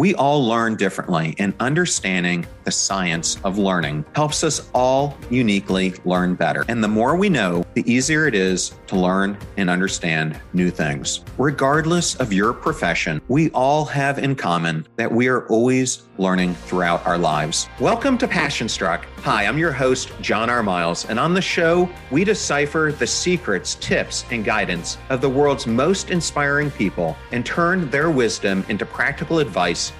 We all learn differently, and understanding the science of learning helps us all uniquely learn better. And the more we know, the easier it is to learn and understand new things. Regardless of your profession, we all have in common that we are always learning throughout our lives. Welcome to Passion Struck. Hi, I'm your host, John R. Miles, and on the show, we decipher the secrets, tips, and guidance of the world's most inspiring people and turn their wisdom into practical advice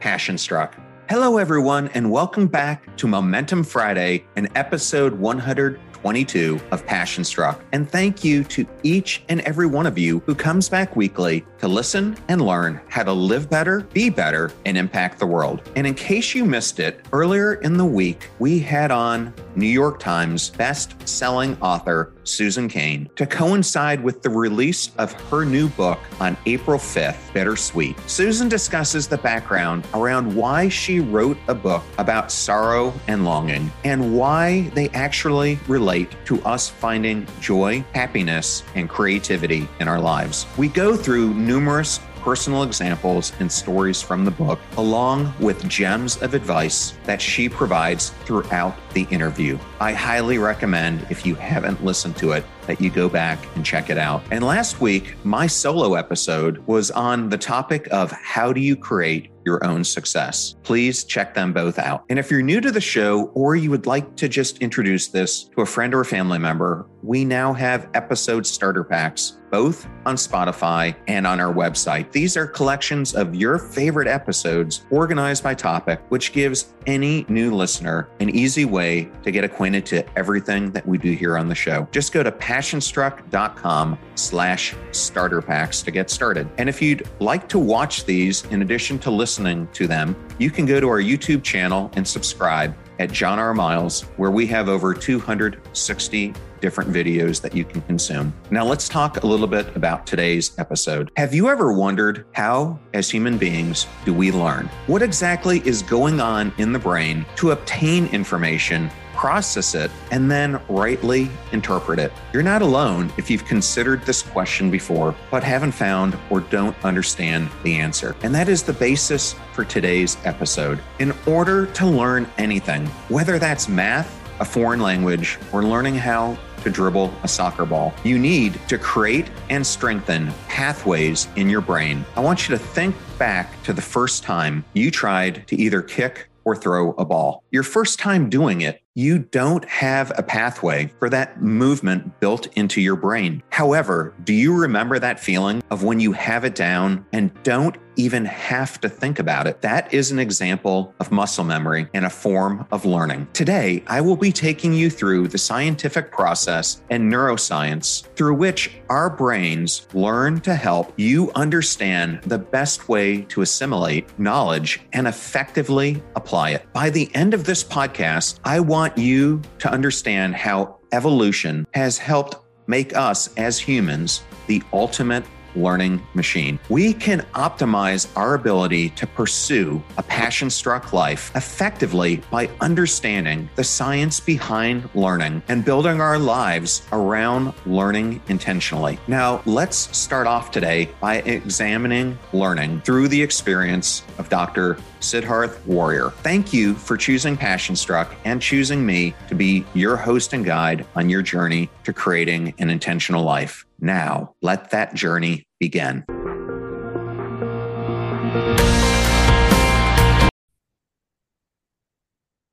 passion struck. Hello, everyone, and welcome back to Momentum Friday and episode 122 of Passion Struck. And thank you to each and every one of you who comes back weekly to listen and learn how to live better, be better, and impact the world. And in case you missed it, earlier in the week, we had on New York Times best selling author Susan Cain to coincide with the release of her new book on April 5th, Bittersweet. Susan discusses the background around why she wrote a book about sorrow and longing and why they actually relate to us finding joy, happiness, and creativity in our lives. We go through numerous personal examples and stories from the book, along with gems of advice that she provides throughout the interview. I highly recommend, if you haven't listened to it, that you go back and check it out. And last week, my solo episode was on the topic of how do you create your own success. Please check them both out. And if you're new to the show or you would like to just introduce this to a friend or a family member, we now have episode starter packs both on Spotify and on our website. These are collections of your favorite episodes organized by topic, which gives any new listener an easy way to get acquainted to everything that we do here on the show. Just go to passionstruck.com slash starter packs to get started. And if you'd like to watch these in addition to listening to them, you can go to our YouTube channel and subscribe at John R. Miles, where we have over 260 different videos that you can consume. Now, let's talk a little bit about today's episode. Have you ever wondered how, as human beings, do we learn? What exactly is going on in the brain to obtain information process it, and then rightly interpret it. You're not alone if you've considered this question before, but haven't found or don't understand the answer. And that is the basis for today's episode. In order to learn anything, whether that's math, a foreign language, or learning how to dribble a soccer ball. You need to create and strengthen pathways in your brain. I want you to think back to the first time you tried to either kick or throw a ball. Your first time doing it, you don't have a pathway for that movement built into your brain. However, do you remember that feeling of when you have it down and don't even have to think about it? That is an example of muscle memory and a form of learning. Today, I will be taking you through the scientific process and neuroscience through which our brains learn to help you understand the best way to assimilate knowledge and effectively apply it. By the end of this podcast, I want want you to understand how evolution has helped make us as humans the ultimate learning machine. We can optimize our ability to pursue a passion struck life effectively by understanding the science behind learning and building our lives around learning intentionally. Now, let's start off today by examining learning through the experience of Dr. Siddharth Warrier. Thank you for choosing Passion Struck and choosing me to be your host and guide on your journey to creating an intentional life. Now, let that journey begin.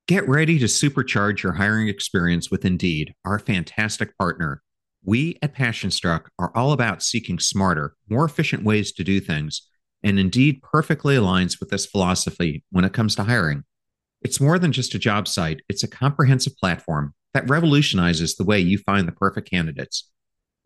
Get ready to supercharge your hiring experience with Indeed, our fantastic partner. We at Passion Struck are all about seeking smarter, more efficient ways to do things, and Indeed perfectly aligns with this philosophy when it comes to hiring. It's more than just a job site, it's a comprehensive platform that revolutionizes the way you find the perfect candidates.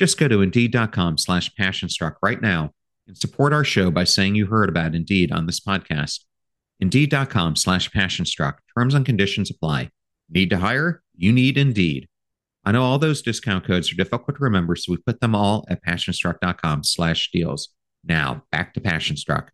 Just go to indeed.com slash passionstruck right now and support our show by saying you heard about Indeed on this podcast. Indeed.com slash passionstruck. Terms and conditions apply. Need to hire? You need Indeed. I know all those discount codes are difficult to remember, so we put them all at passionstruck.com slash deals. Now, back to Passionstruck.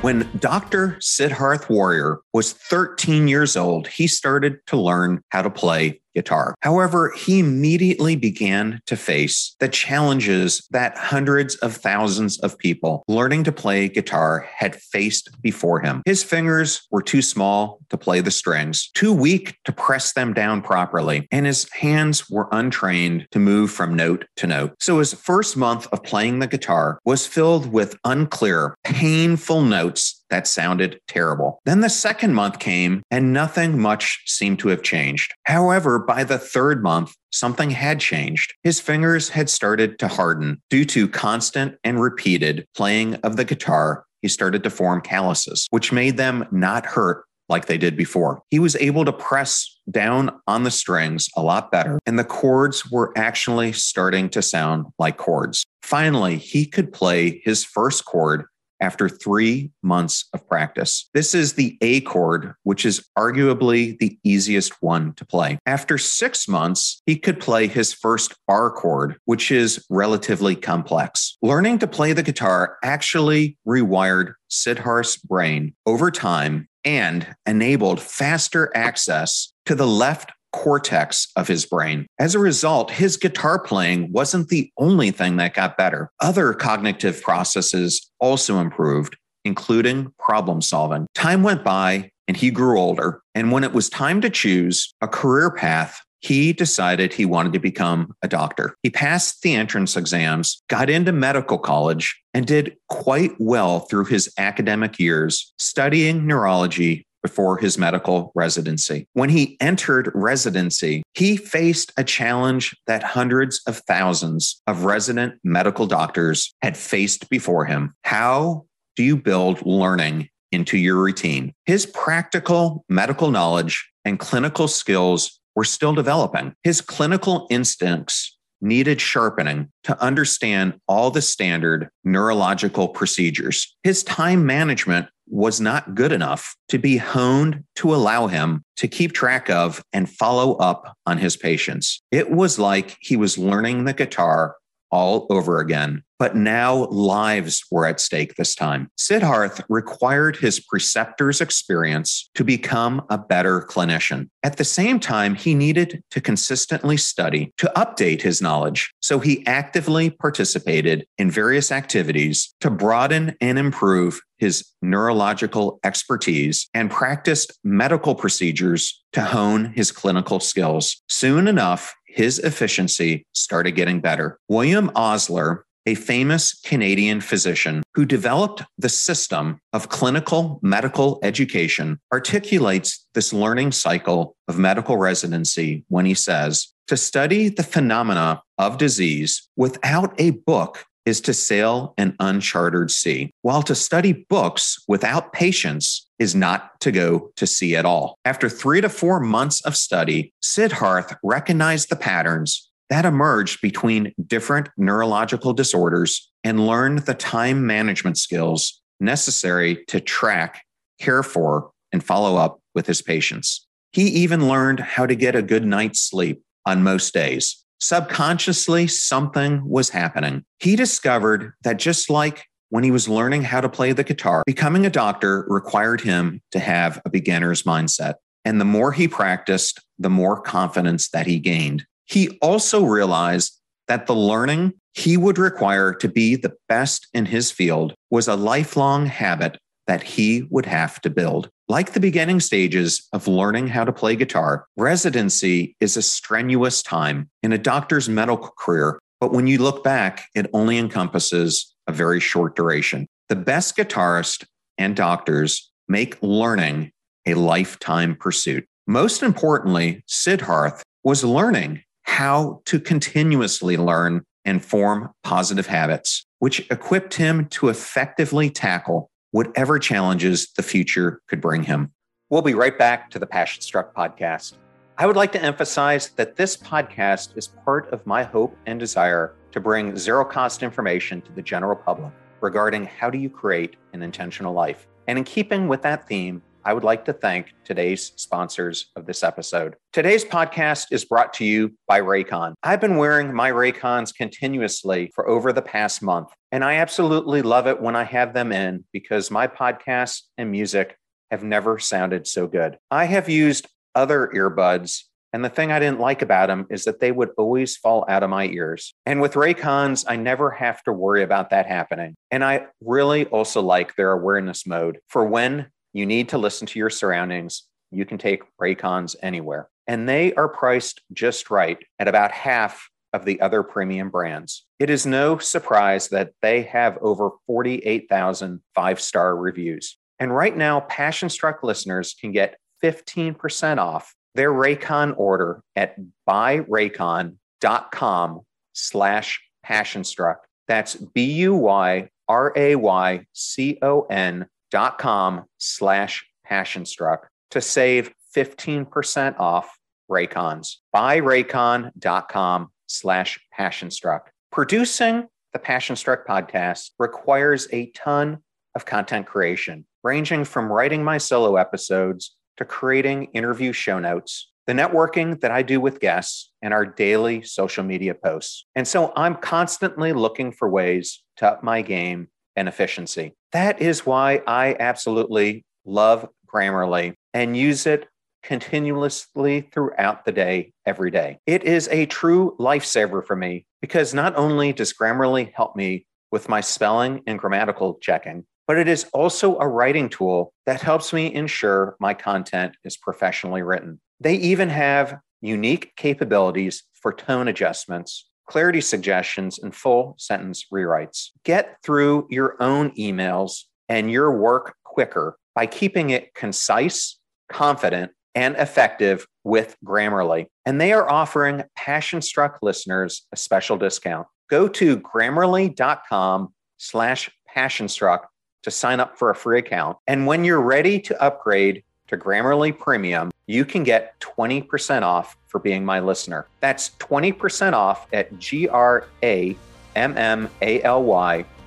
When Dr. Siddharth Warrier was 13 years old, he started to learn how to play guitar. However, he immediately began to face the challenges that hundreds of thousands of people learning to play guitar had faced before him. His fingers were too small to play the strings, too weak to press them down properly, and his hands were untrained to move from note to note. So his first month of playing the guitar was filled with unclear, painful notes that sounded terrible. Then the second month came and nothing much seemed to have changed. However, by the third month, something had changed. His fingers had started to harden due to constant and repeated playing of the guitar. He started to form calluses, which made them not hurt like they did before. He was able to press down on the strings a lot better, and the chords were actually starting to sound like chords. Finally, he could play his first chord after three months of practice. This is the A chord, which is arguably the easiest one to play. After six months, he could play his first R chord, which is relatively complex. Learning to play the guitar actually rewired Siddharth's brain over time and enabled faster access to the left cortex of his brain. As a result, his guitar playing wasn't the only thing that got better. Other cognitive processes also improved, including problem solving. Time went by and he grew older. And when it was time to choose a career path, he decided he wanted to become a doctor. He passed the entrance exams, got into medical college, and did quite well through his academic years studying neurology before his medical residency. When he entered residency, he faced a challenge that hundreds of thousands of resident medical doctors had faced before him. How do you build learning into your routine? His practical medical knowledge and clinical skills were still developing. His clinical instincts needed sharpening to understand all the standard neurological procedures. His time management was not good enough to be honed to allow him to keep track of and follow up on his patients. It was like he was learning the guitar all over again. But now lives were at stake this time. Siddharth required his preceptor's experience to become a better clinician. At the same time, he needed to consistently study to update his knowledge. So he actively participated in various activities to broaden and improve his neurological expertise and practiced medical procedures to hone his clinical skills. Soon enough, his efficiency started getting better. William Osler, a famous Canadian physician who developed the system of clinical medical education, articulates this learning cycle of medical residency when he says, to study the phenomena of disease without a book is to sail an uncharted sea, while to study books without patients is not to go to sea at all. After three to four months of study, Siddharth recognized the patterns that emerged between different neurological disorders and learned the time management skills necessary to track, care for, and follow up with his patients. He even learned how to get a good night's sleep on most days subconsciously something was happening. He discovered that just like when he was learning how to play the guitar, becoming a doctor required him to have a beginner's mindset. And the more he practiced, the more confidence that he gained. He also realized that the learning he would require to be the best in his field was a lifelong habit that he would have to build. Like the beginning stages of learning how to play guitar, residency is a strenuous time in a doctor's medical career, but when you look back, it only encompasses a very short duration. The best guitarists and doctors make learning a lifetime pursuit. Most importantly, Siddharth was learning how to continuously learn and form positive habits, which equipped him to effectively tackle whatever challenges the future could bring him. We'll be right back to the Passion Struck podcast. I would like to emphasize that this podcast is part of my hope and desire to bring zero cost information to the general public regarding how do you create an intentional life. And in keeping with that theme, I would like to thank today's sponsors of this episode. Today's podcast is brought to you by Raycon. I've been wearing my Raycons continuously for over the past month, and I absolutely love it when I have them in because my podcasts and music have never sounded so good. I have used other earbuds and the thing I didn't like about them is that they would always fall out of my ears. And with Raycons, I never have to worry about that happening. And I really also like their awareness mode for when you need to listen to your surroundings. You can take Raycons anywhere. And they are priced just right at about half of the other premium brands. It is no surprise that they have over 48,000 five star reviews. And right now, Passion Struck listeners can get 15% off their Raycon order at buyraycon.com slash passionstruck. That's B U Y R A Y C O N dot com slash passionstruck to save 15% off Raycons. Buyraycon.com slash passionstruck. Producing the Passionstruck podcast requires a ton of content creation, ranging from writing my solo episodes to creating interview show notes, the networking that I do with guests, and our daily social media posts. And so I'm constantly looking for ways to up my game and efficiency. That is why I absolutely love Grammarly and use it continuously throughout the day, every day. It is a true lifesaver for me because not only does Grammarly help me with my spelling and grammatical checking, but it is also a writing tool that helps me ensure my content is professionally written. They even have unique capabilities for tone adjustments clarity suggestions, and full sentence rewrites. Get through your own emails and your work quicker by keeping it concise, confident, and effective with Grammarly. And they are offering Passion Struck listeners a special discount. Go to grammarly.com slash passionstruck to sign up for a free account. And when you're ready to upgrade to Grammarly Premium, you can get 20% off for being my listener. That's 20% off at G-R-A-M-M-A-L-Y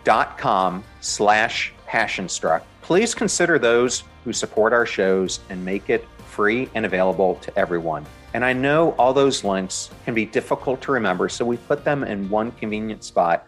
dot com slash passionstruck. Please consider those who support our shows and make it free and available to everyone. And I know all those links can be difficult to remember, so we put them in one convenient spot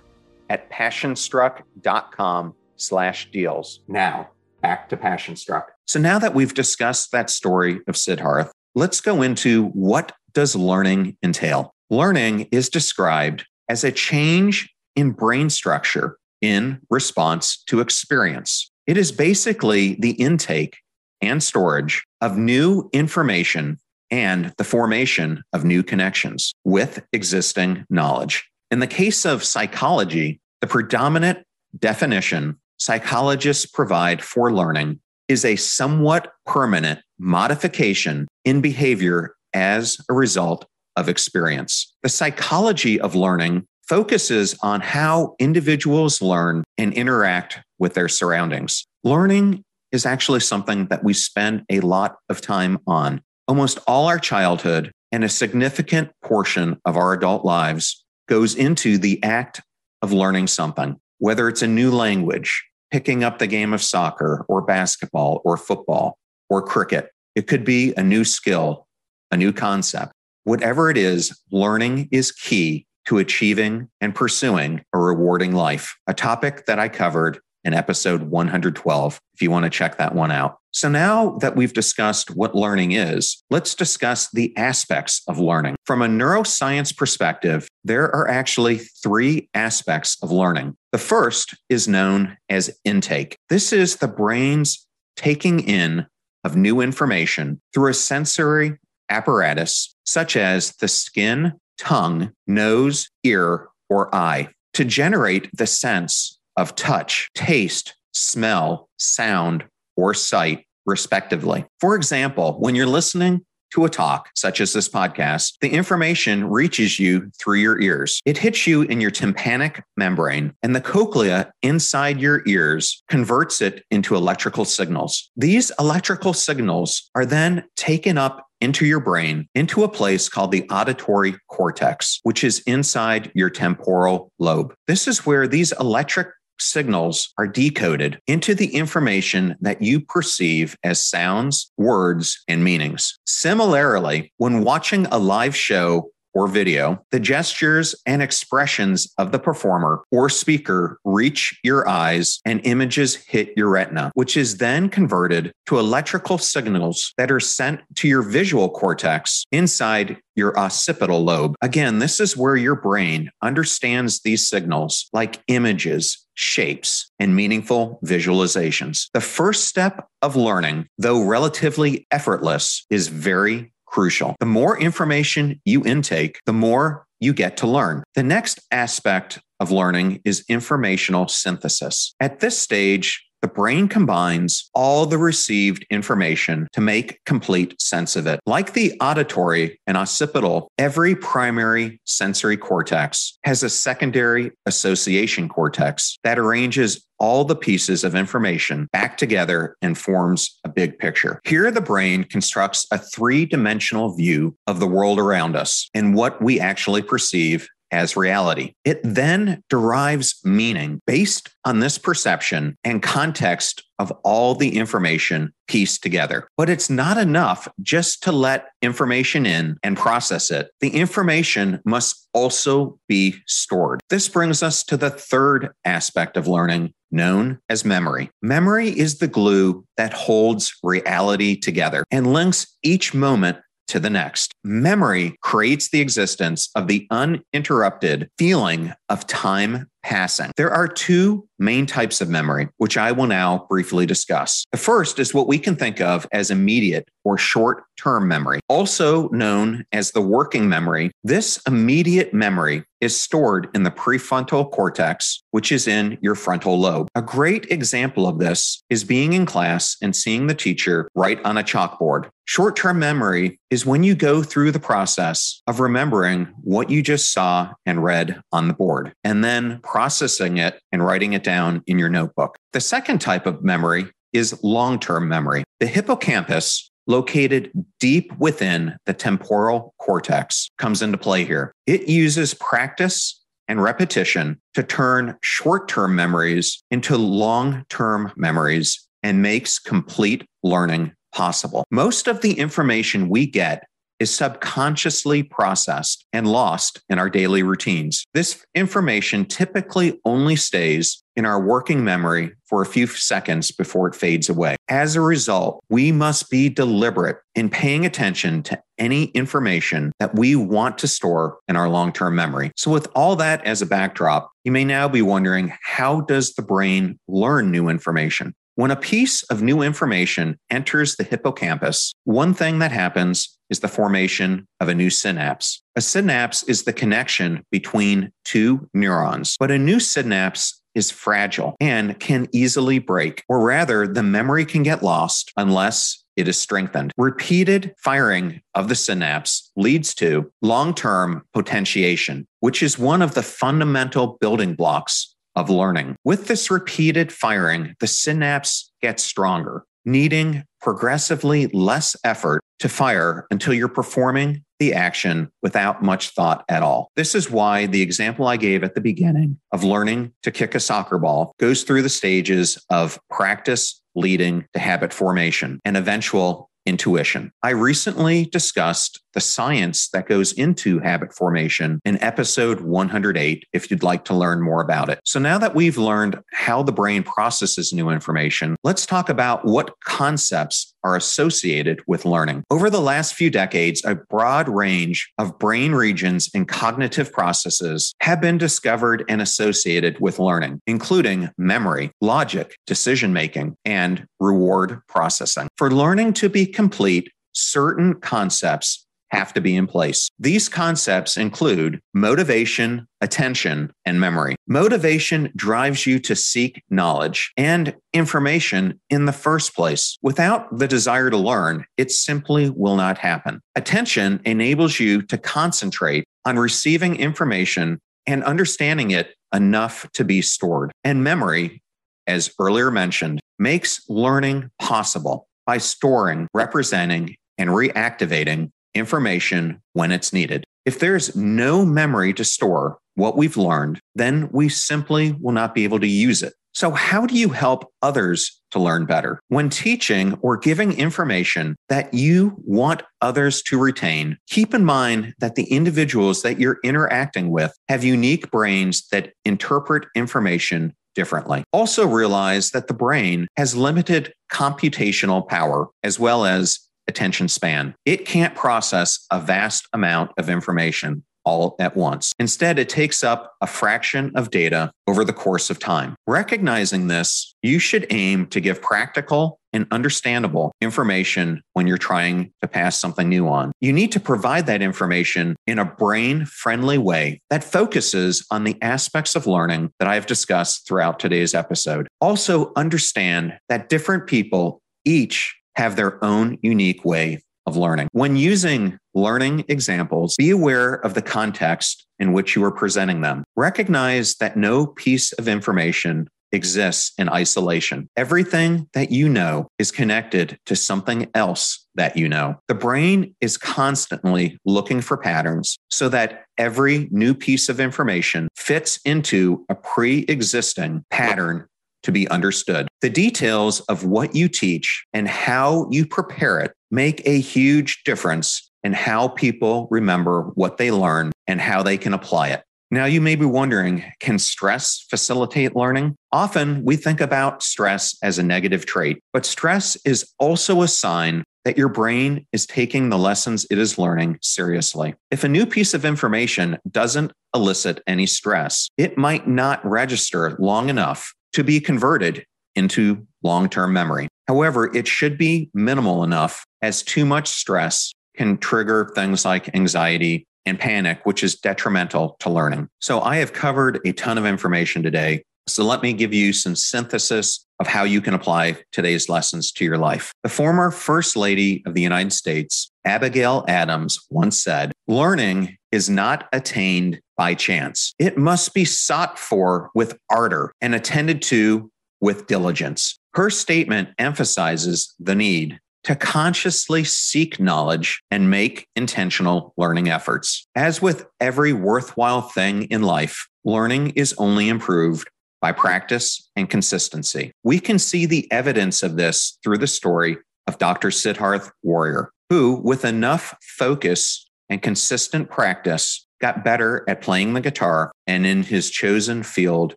at passionstruck.com slash deals. Now, back to Passionstruck. So now that we've discussed that story of Siddharth, let's go into what does learning entail? Learning is described as a change in brain structure in response to experience. It is basically the intake and storage of new information and the formation of new connections with existing knowledge. In the case of psychology, the predominant definition psychologists provide for learning is a somewhat permanent modification in behavior as a result of experience. The psychology of learning focuses on how individuals learn and interact with their surroundings. Learning is actually something that we spend a lot of time on. Almost all our childhood and a significant portion of our adult lives goes into the act of learning something, whether it's a new language, picking up the game of soccer or basketball or football or cricket. It could be a new skill, a new concept. Whatever it is, learning is key to achieving and pursuing a rewarding life, a topic that I covered in episode 112 if you want to check that one out. So now that we've discussed what learning is, let's discuss the aspects of learning. From a neuroscience perspective, there are actually three aspects of learning. The first is known as intake. This is the brain's taking in of new information through a sensory apparatus such as the skin, tongue, nose, ear, or eye to generate the sense of touch, taste, smell, sound, or sight, respectively. For example, when you're listening to a talk, such as this podcast, the information reaches you through your ears. It hits you in your tympanic membrane, and the cochlea inside your ears converts it into electrical signals. These electrical signals are then taken up into your brain into a place called the auditory cortex, which is inside your temporal lobe. This is where these electric signals are decoded into the information that you perceive as sounds, words, and meanings. Similarly, when watching a live show or video, the gestures and expressions of the performer or speaker reach your eyes and images hit your retina, which is then converted to electrical signals that are sent to your visual cortex inside your occipital lobe. Again, this is where your brain understands these signals like images, shapes, and meaningful visualizations. The first step of learning, though relatively effortless, is very crucial. The more information you intake, the more you get to learn. The next aspect of learning is informational synthesis. At this stage, the brain combines all the received information to make complete sense of it. Like the auditory and occipital, every primary sensory cortex has a secondary association cortex that arranges all the pieces of information back together and forms a big picture. Here, the brain constructs a three dimensional view of the world around us and what we actually perceive as reality. It then derives meaning based on this perception and context of all the information pieced together. But it's not enough just to let information in and process it. The information must also be stored. This brings us to the third aspect of learning, known as memory. Memory is the glue that holds reality together and links each moment to the next. Memory creates the existence of the uninterrupted feeling of time passing. There are two main types of memory, which I will now briefly discuss. The first is what we can think of as immediate or short term memory, also known as the working memory. This immediate memory is stored in the prefrontal cortex, which is in your frontal lobe. A great example of this is being in class and seeing the teacher write on a chalkboard. Short term memory is when you go through the process of remembering what you just saw and read on the board and then processing it and writing it down in your notebook. The second type of memory is long term memory. The hippocampus, located deep within the temporal cortex, comes into play here. It uses practice and repetition to turn short term memories into long term memories and makes complete learning possible. Most of the information we get is subconsciously processed and lost in our daily routines. This information typically only stays in our working memory for a few seconds before it fades away. As a result, we must be deliberate in paying attention to any information that we want to store in our long-term memory. So with all that as a backdrop, you may now be wondering how does the brain learn new information? When a piece of new information enters the hippocampus, one thing that happens is the formation of a new synapse. A synapse is the connection between two neurons, but a new synapse is fragile and can easily break, or rather, the memory can get lost unless it is strengthened. Repeated firing of the synapse leads to long term potentiation, which is one of the fundamental building blocks of learning. With this repeated firing, the synapse gets stronger, needing progressively less effort to fire until you're performing the action without much thought at all. This is why the example I gave at the beginning of learning to kick a soccer ball goes through the stages of practice leading to habit formation and eventual intuition. I recently discussed the science that goes into habit formation in episode 108 if you'd like to learn more about it. So now that we've learned how the brain processes new information, let's talk about what concepts are associated with learning. Over the last few decades, a broad range of brain regions and cognitive processes have been discovered and associated with learning, including memory, logic, decision making, and reward processing. For learning to be complete, certain concepts have to be in place. These concepts include motivation, attention, and memory. Motivation drives you to seek knowledge and information in the first place. Without the desire to learn, it simply will not happen. Attention enables you to concentrate on receiving information and understanding it enough to be stored. And memory, as earlier mentioned, makes learning possible by storing, representing, and reactivating information when it's needed. If there's no memory to store what we've learned, then we simply will not be able to use it. So, how do you help others to learn better? When teaching or giving information that you want others to retain, keep in mind that the individuals that you're interacting with have unique brains that interpret information differently. Also, realize that the brain has limited computational power as well as attention span. It can't process a vast amount of information all at once. Instead, it takes up a fraction of data over the course of time. Recognizing this, you should aim to give practical and understandable information when you're trying to pass something new on. You need to provide that information in a brain friendly way that focuses on the aspects of learning that I've discussed throughout today's episode. Also, understand that different people each have their own unique way of learning. When using learning examples, be aware of the context in which you are presenting them. Recognize that no piece of information exists in isolation. Everything that you know is connected to something else that you know. The brain is constantly looking for patterns so that every new piece of information fits into a pre existing pattern to be understood. The details of what you teach and how you prepare it make a huge difference in how people remember what they learn and how they can apply it. Now, you may be wondering can stress facilitate learning? Often we think about stress as a negative trait, but stress is also a sign that your brain is taking the lessons it is learning seriously. If a new piece of information doesn't elicit any stress, it might not register long enough to be converted into long term memory. However, it should be minimal enough as too much stress can trigger things like anxiety and panic, which is detrimental to learning. So, I have covered a ton of information today. So, let me give you some synthesis of how you can apply today's lessons to your life. The former First Lady of the United States, Abigail Adams, once said, Learning is not attained by chance. It must be sought for with ardor and attended to with diligence. Her statement emphasizes the need to consciously seek knowledge and make intentional learning efforts. As with every worthwhile thing in life, learning is only improved by practice and consistency. We can see the evidence of this through the story of Dr. Siddharth Warrier, who, with enough focus and consistent practice, got better at playing the guitar and in his chosen field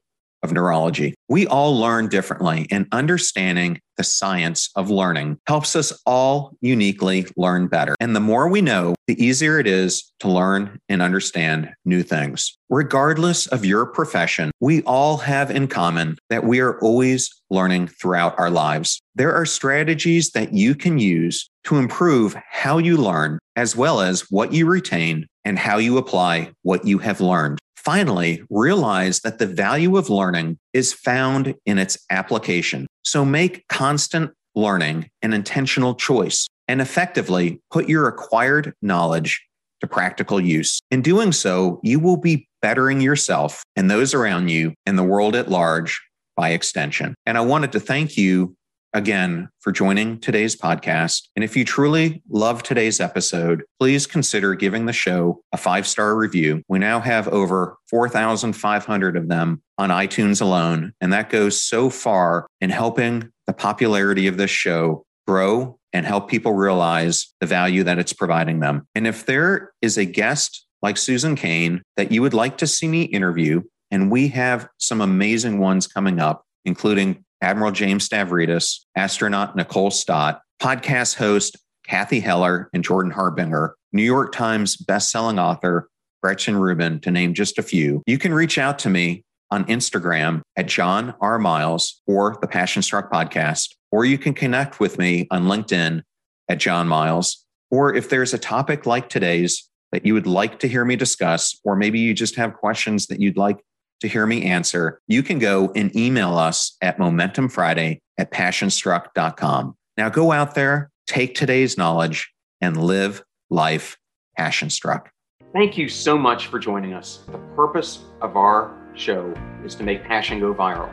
of neurology. We all learn differently, and understanding the science of learning helps us all uniquely learn better. And the more we know, the easier it is to learn and understand new things. Regardless of your profession, we all have in common that we are always learning throughout our lives. There are strategies that you can use to improve how you learn, as well as what you retain and how you apply what you have learned. Finally, realize that the value of learning is found in its application. So make constant learning an intentional choice and effectively put your acquired knowledge to practical use. In doing so, you will be bettering yourself and those around you and the world at large by extension. And I wanted to thank you again for joining today's podcast. And if you truly love today's episode, please consider giving the show a five star review. We now have over 4,500 of them on iTunes alone. And that goes so far in helping the popularity of this show grow and help people realize the value that it's providing them. And if there is a guest like Susan Cain that you would like to see me interview, and we have some amazing ones coming up, including Admiral James Stavridis, astronaut Nicole Stott, podcast host Kathy Heller and Jordan Harbinger, New York Times bestselling author Gretchen Rubin, to name just a few. You can reach out to me on Instagram at John R. Miles or the Passion Struck Podcast, or you can connect with me on LinkedIn at John Miles. Or if there's a topic like today's that you would like to hear me discuss, or maybe you just have questions that you'd like to hear me answer, you can go and email us at momentumfriday at passionstruck.com. Now go out there, take today's knowledge, and live life passion struck. Thank you so much for joining us. The purpose of our show is to make passion go viral.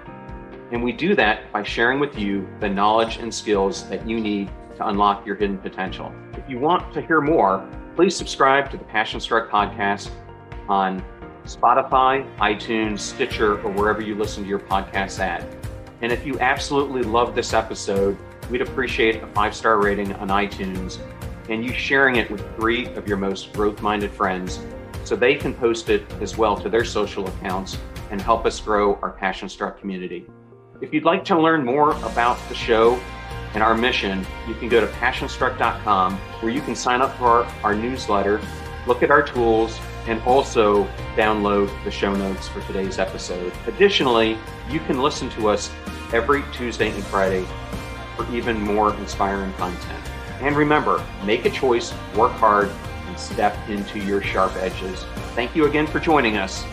And we do that by sharing with you the knowledge and skills that you need to unlock your hidden potential. If you want to hear more, please subscribe to the Passion Struck podcast on Spotify, iTunes, Stitcher, or wherever you listen to your podcasts at. And if you absolutely love this episode, we'd appreciate a five star rating on iTunes and you sharing it with three of your most growth minded friends so they can post it as well to their social accounts and help us grow our Passion Struck community. If you'd like to learn more about the show and our mission, you can go to passionstruck.com where you can sign up for our, our newsletter, look at our tools, and also download the show notes for today's episode. Additionally, you can listen to us every Tuesday and Friday for even more inspiring content. And remember, make a choice, work hard, and step into your sharp edges. Thank you again for joining us.